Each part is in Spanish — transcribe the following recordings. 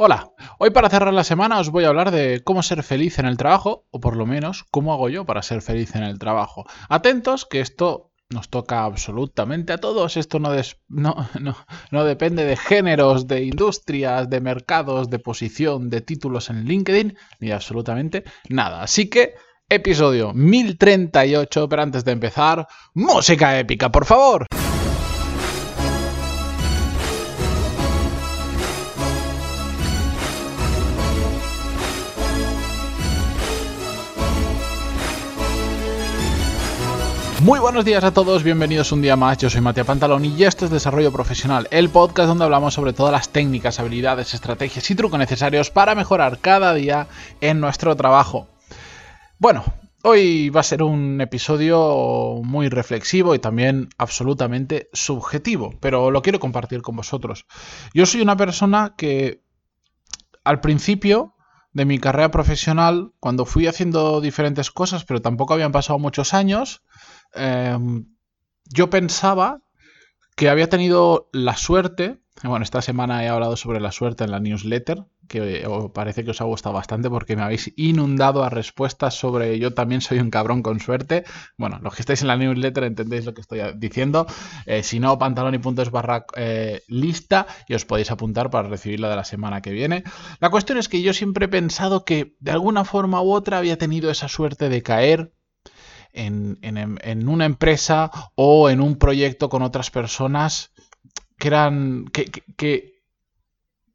Hola, hoy para cerrar la semana os voy a hablar de cómo ser feliz en el trabajo, o por lo menos cómo hago yo para ser feliz en el trabajo. Atentos que esto nos toca absolutamente a todos, esto no, no, no, depende de géneros, de industrias, de mercados, de posición, de títulos en LinkedIn, ni absolutamente nada. Así que, episodio 1038, pero antes de empezar, música épica, por favor. Muy buenos días a todos, bienvenidos un día más. Yo soy Matías Pantalón y esto es Desarrollo Profesional, el podcast donde hablamos sobre todas las técnicas, habilidades, estrategias y trucos necesarios para mejorar cada día en nuestro trabajo. Bueno, hoy va a ser un episodio muy reflexivo y también absolutamente subjetivo, pero lo quiero compartir con vosotros. Yo soy una persona que al principio de mi carrera profesional, cuando fui haciendo diferentes cosas, pero tampoco habían pasado muchos años, Em, yo pensaba que había tenido la suerte, bueno, esta semana he hablado sobre la suerte en la newsletter, que parece que os ha gustado bastante porque me habéis inundado a respuestas sobre yo también soy un cabrón con suerte. Bueno, los que estáis en la newsletter entendéis lo que estoy diciendo. Eh, si no, pantalón y puntos barra eh, lista y os podéis apuntar para recibir la de la semana que viene. La cuestión es que yo siempre he pensado que de alguna forma u otra había tenido esa suerte de caer en, una empresa o en un proyecto con otras personas que eran. que, que,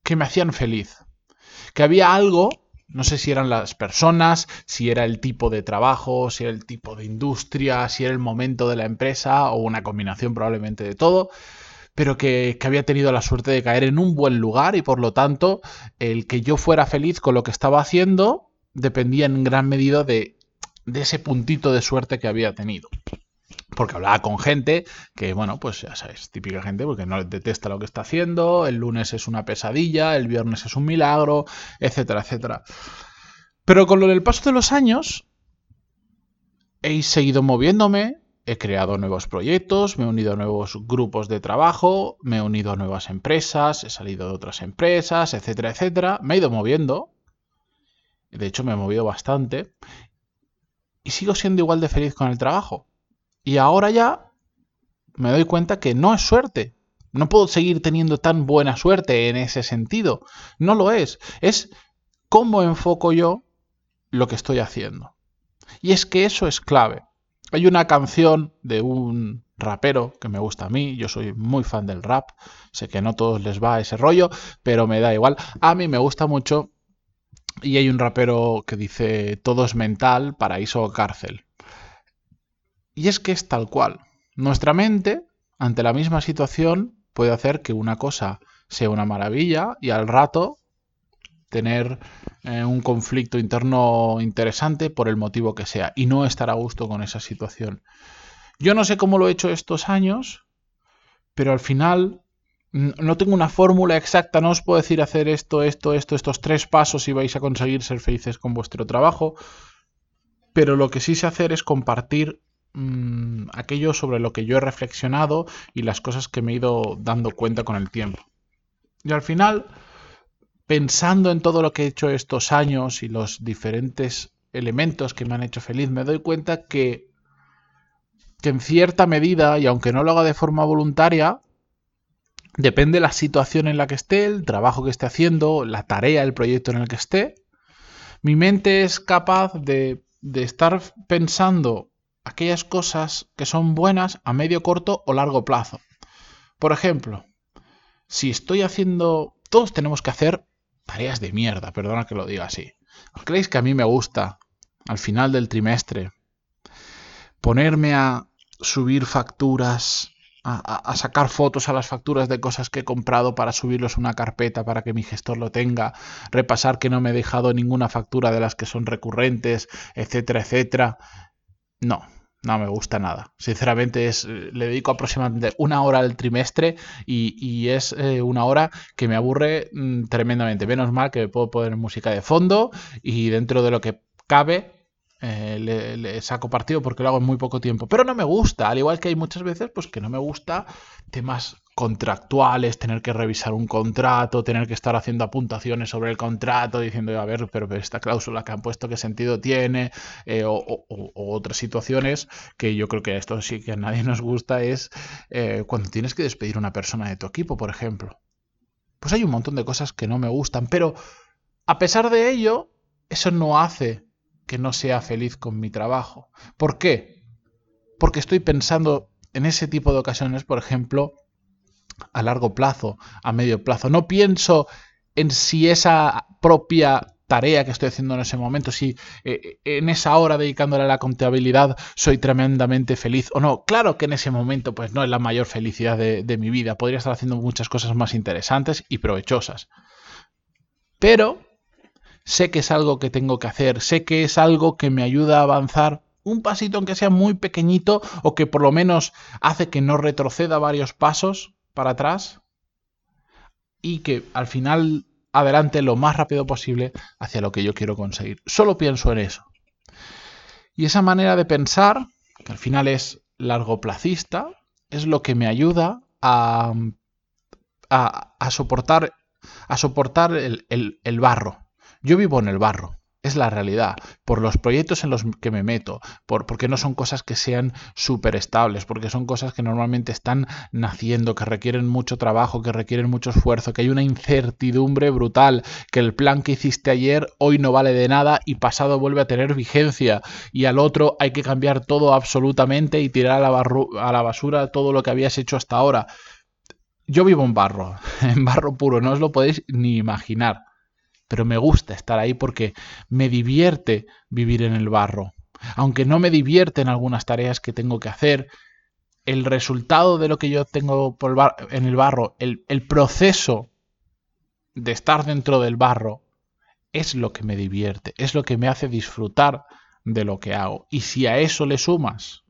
que me hacían feliz. Que había algo no sé si eran las personas, si era el tipo de trabajo, si era el tipo de industria, si era el momento de la empresa o una combinación probablemente de todo, pero que, que, había tenido la suerte de caer en un buen lugar y por lo tanto el que yo fuera feliz con lo que estaba haciendo dependía en gran medida de de ese puntito de suerte que había tenido. Porque hablaba con gente que, bueno, pues ya sabes, típica gente porque no detesta lo que está haciendo, el lunes es una pesadilla, el viernes es un milagro, etcétera, etcétera. Pero con lo del paso de los años, he seguido moviéndome, he creado nuevos proyectos, me he unido a nuevos grupos de trabajo, me he unido a nuevas empresas, he salido de otras empresas, etcétera, etcétera. Me he ido moviendo. De hecho, me he movido bastante y sigo siendo igual de feliz con el trabajo. Y ahora ya me doy cuenta que no es suerte. No puedo seguir teniendo tan buena suerte en ese sentido. No lo es. Es cómo enfoco yo lo que estoy haciendo. Y es que eso es clave. Hay una canción de un rapero que me gusta a mí, yo soy muy fan del rap, sé que no a todos les va ese rollo, pero me da igual. A mí me gusta mucho y hay un rapero que dice todo es mental, paraíso o cárcel. Y es que es tal cual. Nuestra mente, ante la misma situación, puede hacer que una cosa sea una maravilla y al rato tener eh, un conflicto interno interesante por el motivo que sea y no estar a gusto con esa situación. Yo no sé cómo lo he hecho estos años, pero al final no tengo una fórmula exacta, no os puedo decir hacer esto, esto, esto, estos tres pasos y vais a conseguir ser felices con vuestro trabajo, pero lo que sí sé hacer es compartir mm, aquello sobre lo que yo he reflexionado y las cosas que me he ido dando cuenta con el tiempo. Y al final, pensando en todo lo que he hecho estos años y los diferentes elementos que me han hecho feliz, me doy cuenta que, que en cierta medida, y aunque no lo haga de forma voluntaria, Depende de la situación en la que esté, el trabajo que esté haciendo, la tarea, el proyecto en el que esté. Mi mente es capaz de, de estar pensando aquellas cosas que son buenas a medio, corto o largo plazo. Por ejemplo, si estoy haciendo... Todos tenemos que hacer tareas de mierda, perdona que lo diga así. ¿Os creéis que a mí me gusta, al final del trimestre, ponerme a subir facturas a, sacar fotos a las facturas de cosas que he comprado para subirlos a una carpeta para que mi gestor lo tenga, repasar que no me he dejado ninguna factura de las que son recurrentes, etcétera, etcétera. No, no me gusta nada. Sinceramente, es, le dedico aproximadamente una hora al trimestre y, es eh, una hora que me aburre mm, tremendamente. Menos mal que me puedo poner música de fondo y dentro de lo que cabe eh, le, saco partido porque lo hago en muy poco tiempo. Pero no me gusta, al igual que hay muchas veces pues que no me gusta temas contractuales, tener que revisar un contrato, tener que estar haciendo apuntaciones sobre el contrato, diciendo, a ver, pero, esta cláusula que han puesto, ¿qué sentido tiene? Eh, o, otras situaciones que yo creo que esto sí que a nadie nos gusta es eh, cuando tienes que despedir a una persona de tu equipo, por ejemplo. Pues hay un montón de cosas que no me gustan, pero a pesar de ello, eso no hace que no sea feliz con mi trabajo. ¿Por qué? Porque estoy pensando en ese tipo de ocasiones, por ejemplo, a largo plazo, a medio plazo. No pienso en si esa propia tarea que estoy haciendo en ese momento, si eh, en esa hora dedicándole a la contabilidad soy tremendamente feliz o no. Claro que en ese momento pues no es la mayor felicidad de mi vida, podría estar haciendo muchas cosas más interesantes y provechosas. Pero sé que es algo que tengo que hacer, sé que es algo que me ayuda a avanzar un pasito aunque sea muy pequeñito o que por lo menos hace que no retroceda varios pasos para atrás y que al final adelante lo más rápido posible hacia lo que yo quiero conseguir. Solo pienso en eso. Y esa manera de pensar, que al final es largoplacista, es lo que me ayuda a, soportar, a soportar el barro. Yo vivo en el barro es la realidad, por los proyectos en los que me meto, por, porque no son cosas que sean súper estables, porque son cosas que normalmente están naciendo, que requieren mucho trabajo, que requieren mucho esfuerzo, que hay una incertidumbre brutal, que el plan que hiciste ayer hoy no vale de nada y pasado vuelve a tener vigencia, y al otro hay que cambiar todo absolutamente y tirar a la, a la basura todo lo que habías hecho hasta ahora. Yo vivo en barro, en barro puro, no os lo podéis ni imaginar pero me gusta estar ahí porque me divierte vivir en el barro. Aunque no me divierte en algunas tareas que tengo que hacer, el resultado de lo que yo tengo en el barro, el, el proceso de estar dentro del barro, es lo que me divierte, es lo que me hace disfrutar de lo que hago. Y si a eso le sumas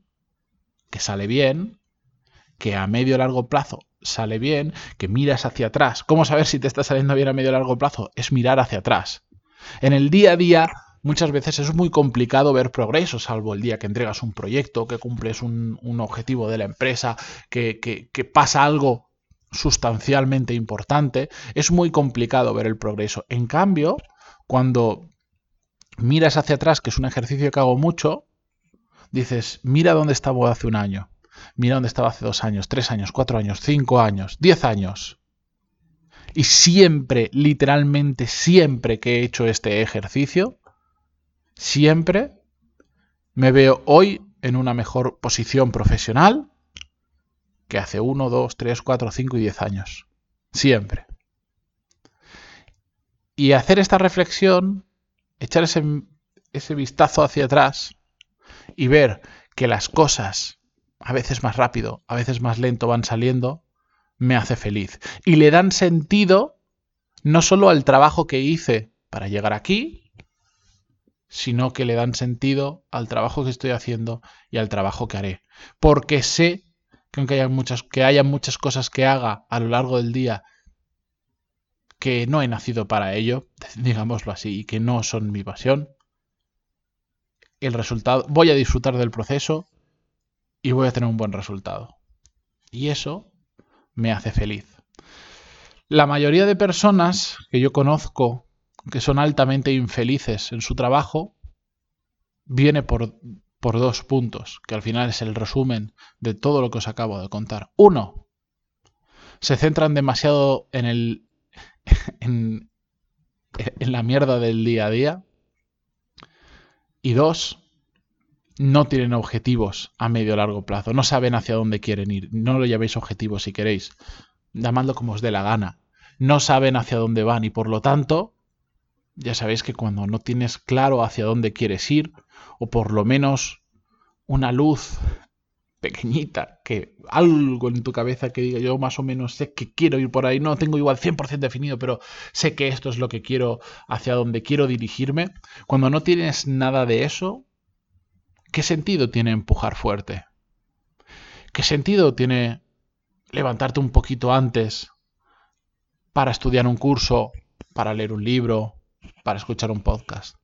que sale bien, que a medio largo plazo sale bien, que miras hacia atrás. ¿Cómo saber si te está saliendo bien a medio largo plazo? Es mirar hacia atrás. En el día a día muchas veces es muy complicado ver progreso, salvo el día que entregas un proyecto, que cumples un, objetivo de la empresa, que, que pasa algo sustancialmente importante, es muy complicado ver el progreso. En cambio, cuando miras hacia atrás, que es un ejercicio que hago mucho, dices, mira dónde estaba hace un año, Mira dónde estaba hace dos años, tres años, cuatro años, cinco años, diez años. Y siempre, literalmente siempre que he hecho este ejercicio, siempre me veo hoy en una mejor posición profesional que hace uno, dos, tres, cuatro, cinco y diez años. Siempre. Y hacer esta reflexión, echar ese, ese vistazo hacia atrás y ver que las cosas a veces más rápido, a veces más lento van saliendo, me hace feliz. Y le dan sentido no solo al trabajo que hice para llegar aquí, sino que le dan sentido al trabajo que estoy haciendo y al trabajo que haré. Porque sé que aunque haya muchas, que haya muchas cosas que haga a lo largo del día que no he nacido para ello, digámoslo así, y que no son mi pasión, el resultado, voy a disfrutar del proceso y voy a tener un buen resultado. Y eso me hace feliz. La mayoría de personas que yo conozco que son altamente infelices en su trabajo viene por, por dos puntos, que al final es el resumen de todo lo que os acabo de contar. Uno, se centran demasiado en el en, en la mierda del día a día. Y dos, no tienen objetivos a medio o largo plazo, no saben hacia dónde quieren ir, no lo llaméis objetivo si queréis, llamadlo como os dé la gana, no saben hacia dónde van y por lo tanto, ya sabéis que cuando no tienes claro hacia dónde quieres ir, o por lo menos una luz pequeñita, que algo en tu cabeza que diga yo más o menos sé que quiero ir por ahí, no tengo igual 100% definido, pero sé que esto es lo que quiero, hacia dónde quiero dirigirme, cuando no tienes nada de eso, ¿Qué sentido tiene empujar fuerte? ¿Qué sentido tiene levantarte un poquito antes para estudiar un curso, para leer un libro, para escuchar un podcast?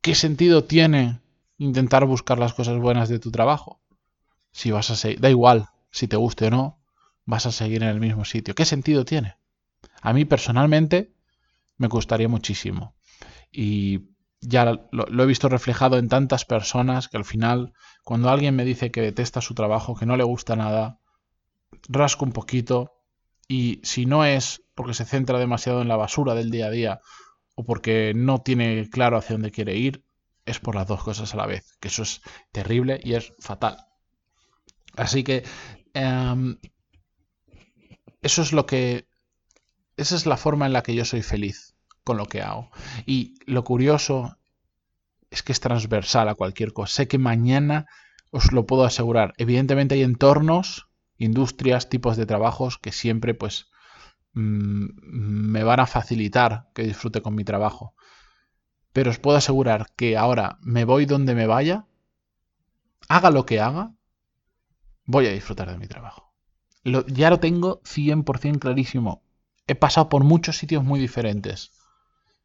¿qué sentido tiene intentar buscar las cosas buenas de tu trabajo? Si vas a seguir, da igual si te guste o no, vas a seguir en el mismo sitio. ¿Qué sentido tiene? A mí personalmente me gustaría muchísimo. Y ya lo, he visto reflejado en tantas personas que al final, cuando alguien me dice que detesta su trabajo, que no le gusta nada, rasco un poquito y si no es porque se centra demasiado en la basura del día a día o porque no tiene claro hacia dónde quiere ir, es por las dos cosas a la vez, que eso es terrible y es fatal. Así que em, eso es lo que... Esa es la forma en la que yo soy feliz con lo que hago. Y lo curioso es que es transversal a cualquier cosa. Sé que mañana os lo puedo asegurar. Evidentemente hay entornos, industrias, tipos de trabajos que siempre pues mm, me van a facilitar que disfrute con mi trabajo. Pero os puedo asegurar que ahora me voy donde me vaya, haga lo que haga, voy a disfrutar de mi trabajo. ya lo tengo 100% clarísimo. He pasado por muchos sitios muy diferentes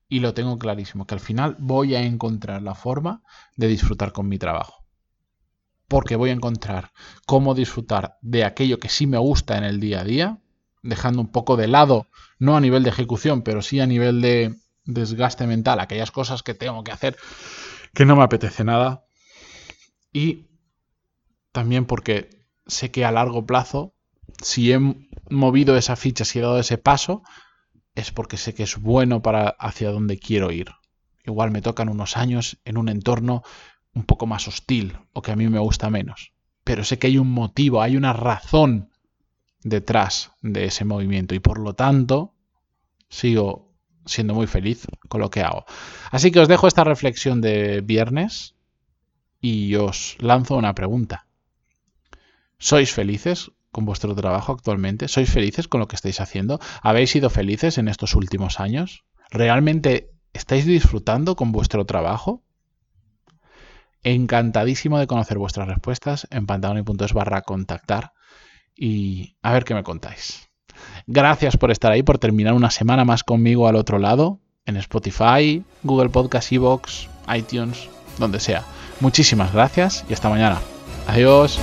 y lo tengo clarísimo, que al final voy a encontrar la forma de disfrutar con mi trabajo. Porque voy a encontrar cómo disfrutar de aquello que sí me gusta en el día a día, dejando un poco de lado, no a nivel de ejecución, pero sí a nivel de desgaste mental, aquellas cosas que tengo que hacer que no me apetece nada. Y también porque sé que a largo plazo, si he movido esa ficha, si he dado ese paso, es porque sé que es bueno para hacia donde quiero ir. Igual me tocan unos años en un entorno un poco más hostil o que a mí me gusta menos. Pero sé que hay un motivo, hay una razón detrás de ese movimiento y por lo tanto sigo siendo muy feliz con lo que hago. Así que os dejo esta reflexión de viernes y os lanzo una pregunta. ¿Sois felices con vuestro trabajo actualmente? ¿Sois felices con lo que estáis haciendo? ¿Habéis sido felices en estos últimos años? ¿Realmente estáis disfrutando con vuestro trabajo? Encantadísimo de conocer vuestras respuestas en pantaloni.es barra contactar y a ver qué me contáis. Gracias por estar ahí, por terminar una semana más conmigo al otro lado, en Spotify, Google Podcast, Evox, iTunes, donde sea. Muchísimas gracias y hasta mañana. Adiós.